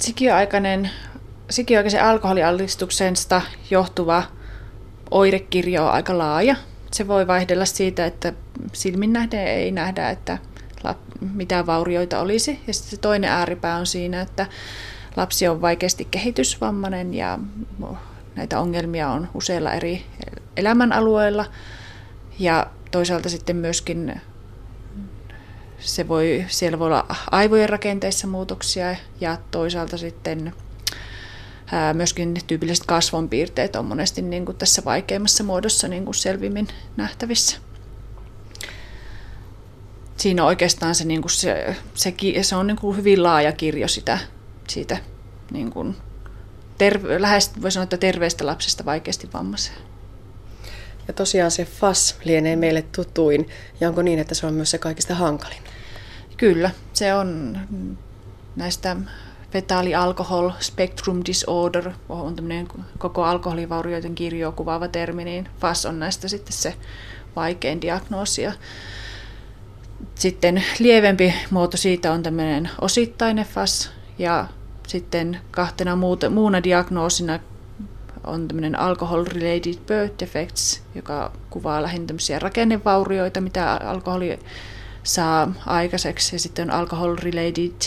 Sikiöaikainen, sikiöaikaisen alkoholiallistuksesta johtuva oirekirjo on aika laaja. Se voi vaihdella siitä, että silmin nähden ei nähdä, että mitään vaurioita olisi. Ja sitten se toinen ääripää on siinä, että lapsi on vaikeasti kehitysvammainen ja näitä ongelmia on useilla eri elämänalueilla. Ja toisaalta sitten myöskin se voi, siellä voi olla aivojen rakenteissa muutoksia ja toisaalta sitten ää, myöskin tyypilliset kasvonpiirteet on monesti niin kuin tässä vaikeimmassa muodossa niin kuin selvimmin nähtävissä. Siinä on oikeastaan se, niin kuin se, se, se on niin kuin hyvin laaja kirjo sitä, siitä niin kuin terve, lähes voi sanoa, että terveestä lapsesta vaikeasti vammaiseen. Ja tosiaan se FAS lienee meille tutuin, ja onko niin, että se on myös se kaikista hankalin? Kyllä, se on näistä fetaali alcohol spectrum disorder, on tämmöinen koko alkoholivaurioiden kirjoa kuvaava termi, niin FAS on näistä sitten se vaikein diagnoosi. Sitten lievempi muoto siitä on tämmöinen osittainen FAS, ja sitten kahtena muuta, muuna diagnoosina on tämmöinen alcohol-related birth defects, joka kuvaa lähinnä tämmöisiä rakennevaurioita, mitä alkoholi saa aikaiseksi. Ja sitten on alcohol-related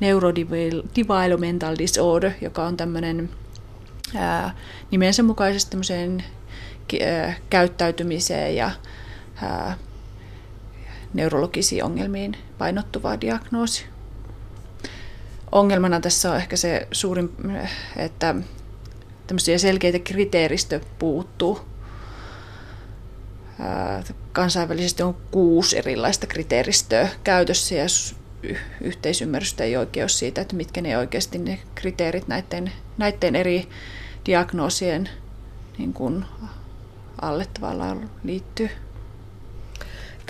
neurodevelopmental disorder, joka on tämmöinen ää, nimensä mukaisesti tämmöiseen ää, käyttäytymiseen ja ää, neurologisiin ongelmiin painottuva diagnoosi. Ongelmana tässä on ehkä se suurin, että tämmöisiä selkeitä kriteeristö puuttuu. Kansainvälisesti on kuusi erilaista kriteeristöä käytössä ja yhteisymmärrystä ei ole siitä, että mitkä ne oikeasti ne kriteerit näiden, näiden eri diagnoosien niin kuin alle tavallaan liittyy.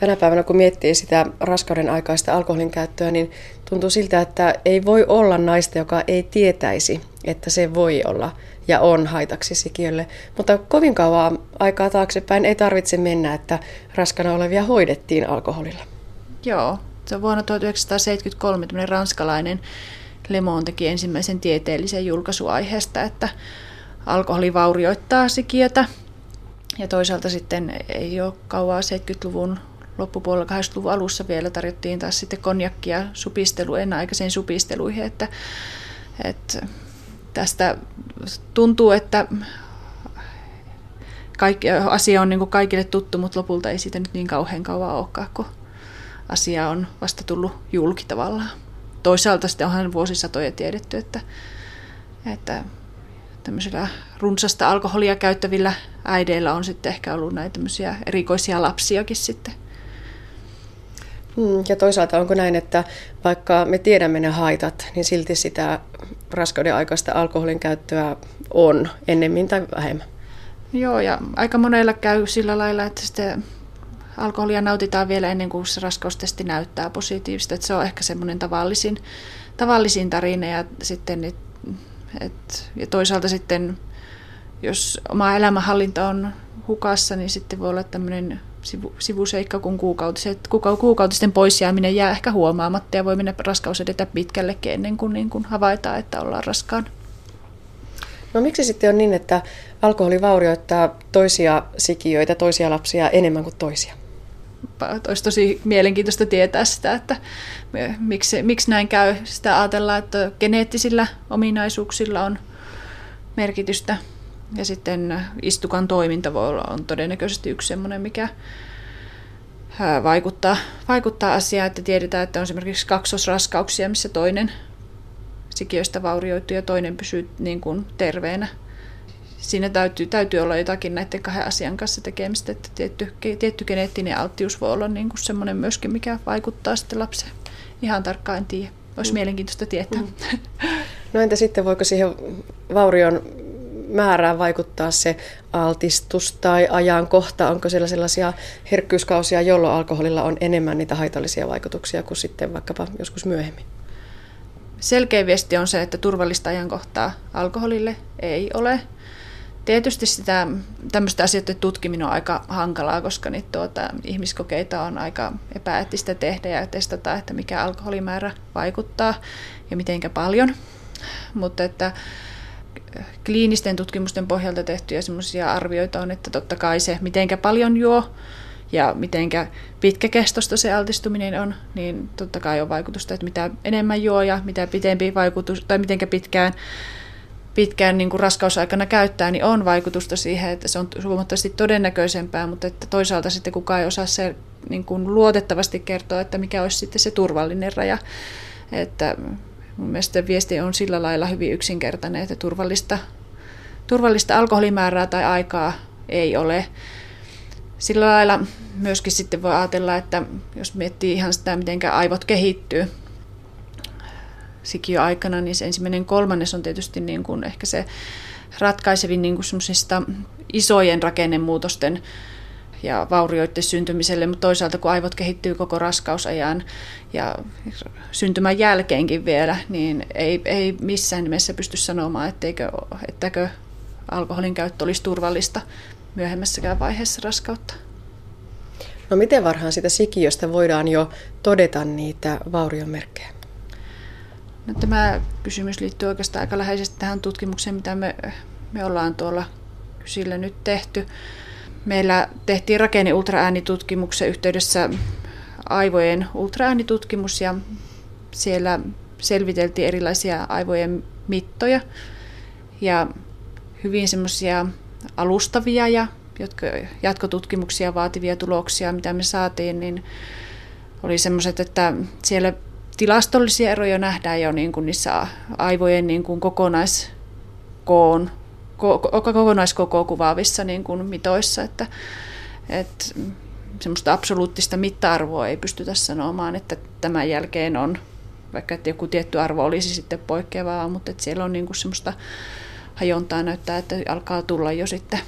Tänä päivänä, kun miettii sitä raskauden aikaista alkoholin käyttöä, niin tuntuu siltä, että ei voi olla naista, joka ei tietäisi, että se voi olla ja on haitaksi sikiölle. Mutta kovin kauan aikaa taaksepäin ei tarvitse mennä, että raskana olevia hoidettiin alkoholilla. Joo, se on vuonna 1973 ranskalainen Lemon teki ensimmäisen tieteellisen julkaisuaiheesta, että alkoholi vaurioittaa sikiötä. Ja toisaalta sitten ei ole kauaa 70-luvun loppupuolella 80-luvun alussa vielä tarjottiin taas sitten konjakkia supistelu, ennenaikaisiin supisteluihin, että, että tästä tuntuu, että kaikki, asia on niin kuin kaikille tuttu, mutta lopulta ei siitä nyt niin kauhean kauan olekaan, kun asia on vasta tullut julki tavallaan. Toisaalta sitten onhan vuosisatoja tiedetty, että, että tämmöisillä runsasta alkoholia käyttävillä äideillä on sitten ehkä ollut näitä erikoisia lapsiakin sitten ja toisaalta onko näin, että vaikka me tiedämme ne haitat, niin silti sitä raskauden aikaista alkoholin käyttöä on ennemmin tai vähemmän? Joo, ja aika monella käy sillä lailla, että sitä alkoholia nautitaan vielä ennen kuin se raskaustesti näyttää positiivista. Että se on ehkä semmoinen tavallisin, tavallisin tarina ja, sitten, et, ja toisaalta sitten, jos oma elämänhallinta on hukassa, niin sitten voi olla tämmöinen sivu, sivuseikka, kun kuukautiset, kuukautisten poisjääminen jää ehkä huomaamatta ja voi mennä raskaus edetä pitkällekin ennen kuin, niin kuin havaitaan, että ollaan raskaan. No miksi sitten on niin, että alkoholi vaurioittaa toisia sikiöitä, toisia lapsia enemmän kuin toisia? Olisi tosi mielenkiintoista tietää sitä, että miksi, miksi näin käy. Sitä ajatellaan, että geneettisillä ominaisuuksilla on merkitystä ja sitten istukan toiminta voi olla on todennäköisesti yksi sellainen, mikä vaikuttaa, vaikuttaa asiaan, että tiedetään, että on esimerkiksi kaksosraskauksia, missä toinen sikiöistä vaurioituu ja toinen pysyy niin kuin terveenä. Siinä täytyy, täytyy olla jotakin näiden kahden asian kanssa tekemistä, että tietty, tietty geneettinen alttius voi olla niin kuin semmoinen myöskin, mikä vaikuttaa sitten lapseen. Ihan tarkkaan en tiedä. Olisi mm. mielenkiintoista tietää. Mm. No entä sitten, voiko siihen vaurion määrään vaikuttaa se altistus tai ajankohta? Onko siellä sellaisia herkkyyskausia, jolloin alkoholilla on enemmän niitä haitallisia vaikutuksia kuin sitten vaikkapa joskus myöhemmin? Selkeä viesti on se, että turvallista ajankohtaa alkoholille ei ole. Tietysti sitä, tämmöistä asioiden tutkiminen on aika hankalaa, koska niitä tuota, ihmiskokeita on aika epäeettistä tehdä ja testata, että mikä alkoholimäärä vaikuttaa ja mitenkä paljon. mutta että kliinisten tutkimusten pohjalta tehtyjä semmoisia arvioita on, että totta kai se, mitenkä paljon juo ja mitenkä pitkäkestosta se altistuminen on, niin totta kai on vaikutusta, että mitä enemmän juo ja mitä pitempi vaikutus, tai mitenkä pitkään, pitkään niin kuin raskausaikana käyttää, niin on vaikutusta siihen, että se on huomattavasti todennäköisempää, mutta että toisaalta sitten kukaan ei osaa se niin kuin luotettavasti kertoa, että mikä olisi sitten se turvallinen raja. Että mun mielestä viesti on sillä lailla hyvin yksinkertainen, että turvallista, turvallista alkoholimäärää tai aikaa ei ole. Sillä lailla myöskin sitten voi ajatella, että jos miettii ihan sitä, miten aivot kehittyy aikana, niin se ensimmäinen kolmannes on tietysti niin kuin ehkä se ratkaisevin niin kuin isojen rakennemuutosten ja vaurioiden syntymiselle, mutta toisaalta kun aivot kehittyy koko raskausajan ja syntymän jälkeenkin vielä, niin ei, ei missään nimessä pysty sanomaan, etteikö, ettäkö alkoholin käyttö olisi turvallista myöhemmässäkään vaiheessa raskautta. No miten varhaan sitä sikiöstä voidaan jo todeta niitä vauriomerkkejä? No, tämä kysymys liittyy oikeastaan aika läheisesti tähän tutkimukseen, mitä me, me ollaan tuolla kysillä nyt tehty. Meillä tehtiin rakenne-ultraäänitutkimuksen yhteydessä aivojen ultraäänitutkimus ja siellä selviteltiin erilaisia aivojen mittoja ja hyvin semmoisia alustavia ja jotka, jatkotutkimuksia vaativia tuloksia, mitä me saatiin, niin oli semmoiset, että siellä tilastollisia eroja nähdään jo niin kuin niissä aivojen niin kuin kokonaiskoon, kokonaiskoko kuvaavissa niin kuin mitoissa, että, että semmoista absoluuttista mitta-arvoa ei pystytä sanomaan, että tämän jälkeen on, vaikka että joku tietty arvo olisi sitten poikkeavaa, mutta että siellä on niin kuin semmoista hajontaa näyttää, että alkaa tulla jo sitten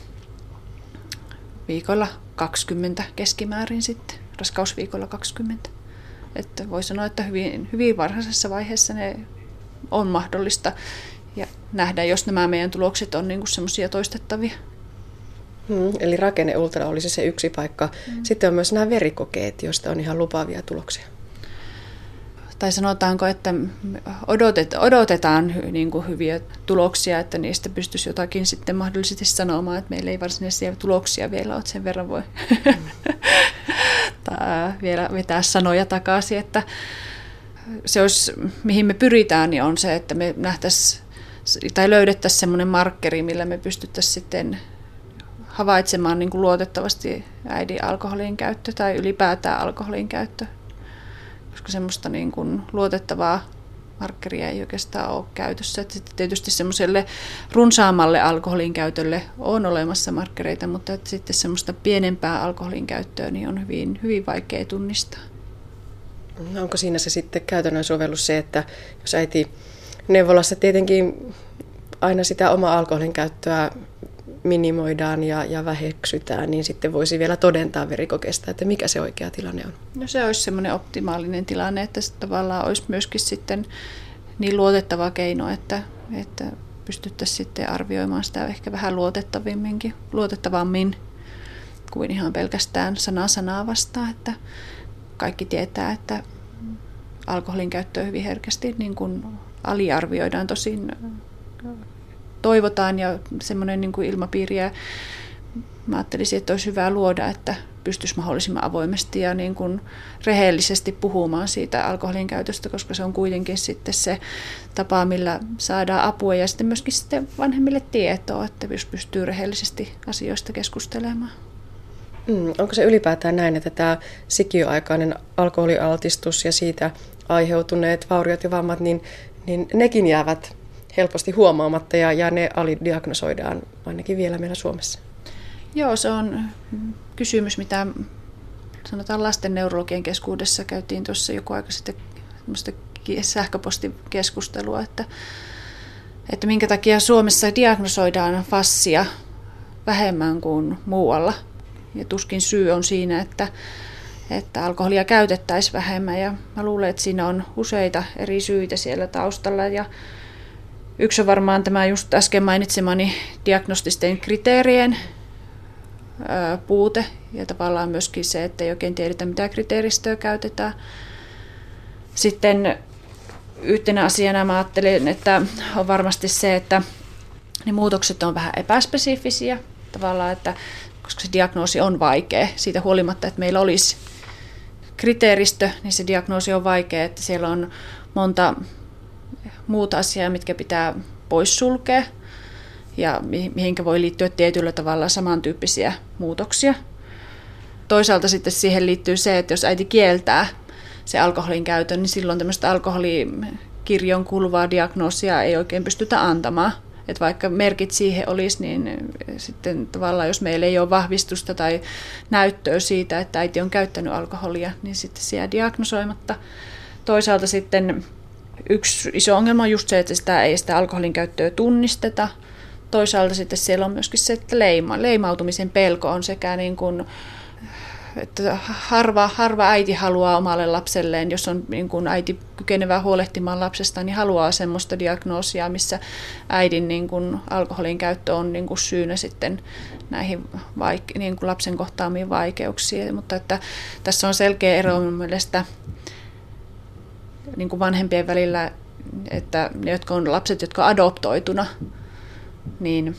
viikolla 20 keskimäärin sitten, raskausviikolla 20. Että voi sanoa, että hyvin, hyvin varhaisessa vaiheessa ne on mahdollista ja nähdä, jos nämä meidän tulokset on niin semmoisia toistettavia. Hmm, eli rakenne ultra olisi se yksi paikka. Hmm. Sitten on myös nämä verikokeet, joista on ihan lupaavia tuloksia tai sanotaanko, että odotet, odotetaan niin kuin hyviä tuloksia, että niistä pystyisi jotakin sitten mahdollisesti sanomaan, että meillä ei varsinaisia tuloksia vielä ole, sen verran voi tai vielä vetää sanoja takaisin, että se olisi, mihin me pyritään, niin on se, että me nähtäisiin tai löydettäisiin semmoinen markkeri, millä me pystyttäisiin sitten havaitsemaan niin kuin luotettavasti äidin alkoholin käyttö tai ylipäätään alkoholin käyttö koska semmoista niin kuin luotettavaa markkeria ei oikeastaan ole käytössä. Että sitten tietysti semmoiselle runsaammalle alkoholin käytölle on olemassa markkereita, mutta että sitten semmoista pienempää alkoholin käyttöä niin on hyvin, hyvin vaikea tunnistaa. No onko siinä se sitten käytännön sovellus se, että jos äiti neuvolassa tietenkin aina sitä omaa alkoholin käyttöä minimoidaan ja, ja väheksytään, niin sitten voisi vielä todentaa verikokeesta, että mikä se oikea tilanne on. No se olisi semmoinen optimaalinen tilanne, että se tavallaan olisi myöskin sitten niin luotettava keino, että, että pystyttäisiin sitten arvioimaan sitä ehkä vähän luotettavimminkin, luotettavammin kuin ihan pelkästään sana sanaa vastaan, että kaikki tietää, että alkoholin käyttöä hyvin herkästi niin kuin aliarvioidaan tosin toivotaan ja semmoinen niin kuin ilmapiiri. Ja mä ajattelisin, että olisi hyvä luoda, että pystyisi mahdollisimman avoimesti ja niin kuin rehellisesti puhumaan siitä alkoholin käytöstä, koska se on kuitenkin sitten se tapa, millä saadaan apua ja sitten myöskin sitten vanhemmille tietoa, että jos pystyy rehellisesti asioista keskustelemaan. Mm, onko se ylipäätään näin, että tämä sikiöaikainen alkoholialtistus ja siitä aiheutuneet vauriot ja vammat, niin, niin nekin jäävät helposti huomaamatta ja, ja ne alidiagnosoidaan ainakin vielä meillä Suomessa. Joo, se on kysymys, mitä sanotaan lasten neurologien keskuudessa käytiin tuossa joku aika sitten sähköpostikeskustelua, että, että minkä takia Suomessa diagnosoidaan fassia vähemmän kuin muualla. Ja tuskin syy on siinä, että, että alkoholia käytettäisiin vähemmän. Ja mä luulen, että siinä on useita eri syitä siellä taustalla. Ja Yksi on varmaan tämä just äsken mainitsemani diagnostisten kriteerien puute ja tavallaan myöskin se, että ei oikein tiedetä mitä kriteeristöä käytetään. Sitten yhtenä asiana mä ajattelin, että on varmasti se, että ne muutokset on vähän epäspesifisiä tavallaan, että koska se diagnoosi on vaikea, siitä huolimatta, että meillä olisi kriteeristö, niin se diagnoosi on vaikea, että siellä on monta muuta asiaa, mitkä pitää poissulkea ja mihinkä voi liittyä tietyllä tavalla samantyyppisiä muutoksia. Toisaalta sitten siihen liittyy se, että jos äiti kieltää se alkoholin käytön, niin silloin tämmöistä alkoholikirjon kuuluvaa diagnoosia ei oikein pystytä antamaan. Että vaikka merkit siihen olisi, niin sitten tavallaan jos meillä ei ole vahvistusta tai näyttöä siitä, että äiti on käyttänyt alkoholia, niin sitten se jää diagnosoimatta. Toisaalta sitten yksi iso ongelma on just se, että sitä ei sitä alkoholin käyttöä tunnisteta. Toisaalta sitten siellä on myöskin se, että leima, leimautumisen pelko on sekä niin kuin että harva, harva äiti haluaa omalle lapselleen, jos on niin kuin äiti kykenevä huolehtimaan lapsesta, niin haluaa semmoista diagnoosia, missä äidin niin kuin alkoholin käyttö on niin kuin syynä sitten näihin vaike- niin kuin lapsen kohtaamiin vaikeuksiin. Mutta että tässä on selkeä ero mun mielestä niin kuin vanhempien välillä, että ne, jotka on lapset, jotka on adoptoituna, niin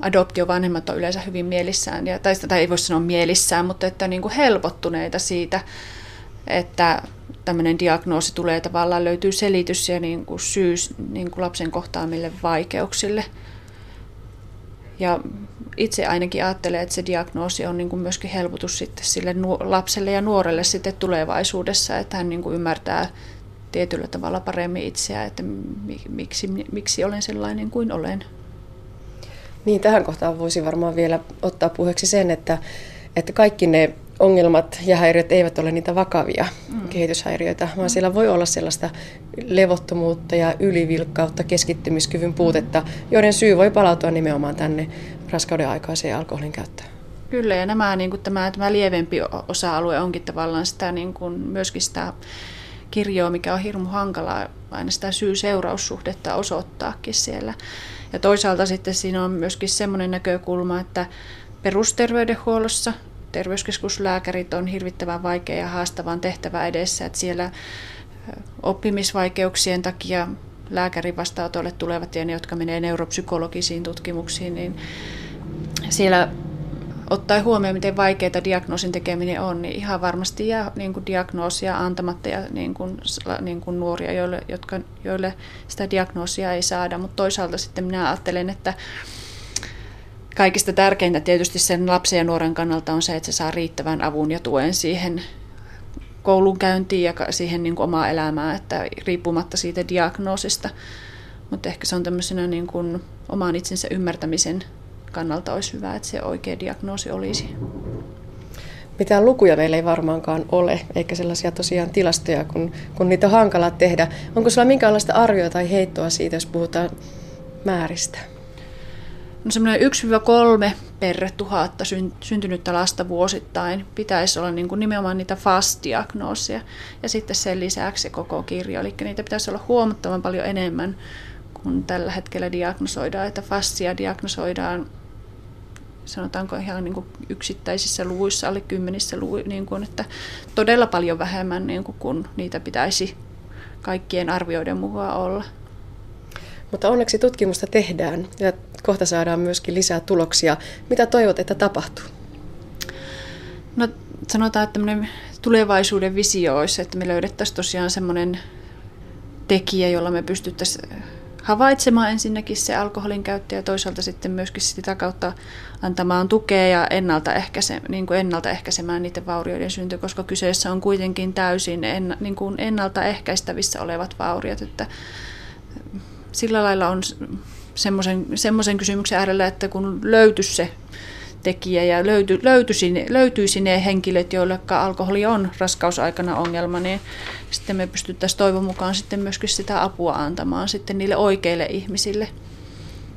adoptiovanhemmat on yleensä hyvin mielissään, ja, tai, tai ei voi sanoa mielissään, mutta että niin kuin helpottuneita siitä, että tämmöinen diagnoosi tulee tavallaan, löytyy selitys ja niin kuin syy niin kuin lapsen kohtaamille vaikeuksille. Ja itse ainakin ajattelen, että se diagnoosi on niin kuin myöskin helpotus sitten sille lapselle ja nuorelle sitten tulevaisuudessa, että hän niin kuin ymmärtää tietyllä tavalla paremmin itseään, että miksi, miksi olen sellainen kuin olen. Niin, tähän kohtaan voisi varmaan vielä ottaa puheeksi sen, että, että kaikki ne ongelmat ja häiriöt eivät ole niitä vakavia mm. kehityshäiriöitä, vaan mm. siellä voi olla sellaista levottomuutta ja ylivilkkautta, keskittymiskyvyn puutetta, joiden syy voi palautua nimenomaan tänne raskauden aikaiseen alkoholin käyttöön. Kyllä, ja nämä, niin kuin tämä, tämä lievempi osa-alue onkin tavallaan sitä, niin kuin myöskin sitä kirjoa, mikä on hirmu hankalaa aina sitä syy-seuraussuhdetta osoittaakin siellä. Ja toisaalta sitten siinä on myöskin semmoinen näkökulma, että perusterveydenhuollossa terveyskeskuslääkärit on hirvittävän vaikea ja haastavan tehtävä edessä, että siellä oppimisvaikeuksien takia lääkärin vastaanotolle tulevat ja ne, jotka menee neuropsykologisiin tutkimuksiin, niin siellä ottaen huomioon, miten vaikeaa diagnoosin tekeminen on, niin ihan varmasti jää niin kuin diagnoosia antamatta ja niin kuin, niin kuin nuoria, joille, jotka, joille sitä diagnoosia ei saada. Mutta toisaalta sitten minä ajattelen, että kaikista tärkeintä tietysti sen lapsen ja nuoren kannalta on se, että se saa riittävän avun ja tuen siihen koulunkäyntiin ja siihen niin kuin omaa elämää, että riippumatta siitä diagnoosista. Mutta ehkä se on tämmöisenä niin kuin oman itsensä ymmärtämisen kannalta olisi hyvä, että se oikea diagnoosi olisi. Mitään lukuja meillä ei varmaankaan ole, eikä sellaisia tosiaan tilastoja, kun, kun niitä on hankala tehdä. Onko sulla minkäänlaista arvioa tai heittoa siitä, jos puhutaan määristä? No semmoinen 1-3 per tuhatta syntynyttä lasta vuosittain pitäisi olla niin kuin nimenomaan niitä FAST-diagnooseja. Ja sitten sen lisäksi se koko kirjo, eli niitä pitäisi olla huomattavan paljon enemmän kuin tällä hetkellä diagnosoidaan. Että FASTia diagnosoidaan sanotaanko ihan niin kuin yksittäisissä luvuissa, alle kymmenissä luvuissa, niin kuin, että todella paljon vähemmän niin kuin, kun niitä pitäisi kaikkien arvioiden mukaan olla. Mutta onneksi tutkimusta tehdään ja kohta saadaan myöskin lisää tuloksia. Mitä toivot, että tapahtuu? No sanotaan, että tulevaisuuden visio olisi, että me löydettäisiin tosiaan semmoinen tekijä, jolla me pystyttäisiin havaitsemaan ensinnäkin se alkoholin käyttö ja toisaalta sitten myöskin sitä kautta antamaan tukea ja ennaltaehkäise, niin kuin ennaltaehkäisemään niiden vaurioiden synty, koska kyseessä on kuitenkin täysin en, niin kuin ennaltaehkäistävissä olevat vauriot. Että sillä lailla on semmoisen, semmoisen kysymyksen äärellä, että kun löytyisi se tekijä ja löyty, löytyisi, löytyisi ne henkilöt, joille alkoholi on raskausaikana ongelma, niin sitten me pystyttäisiin toivon mukaan sitten myöskin sitä apua antamaan sitten niille oikeille ihmisille.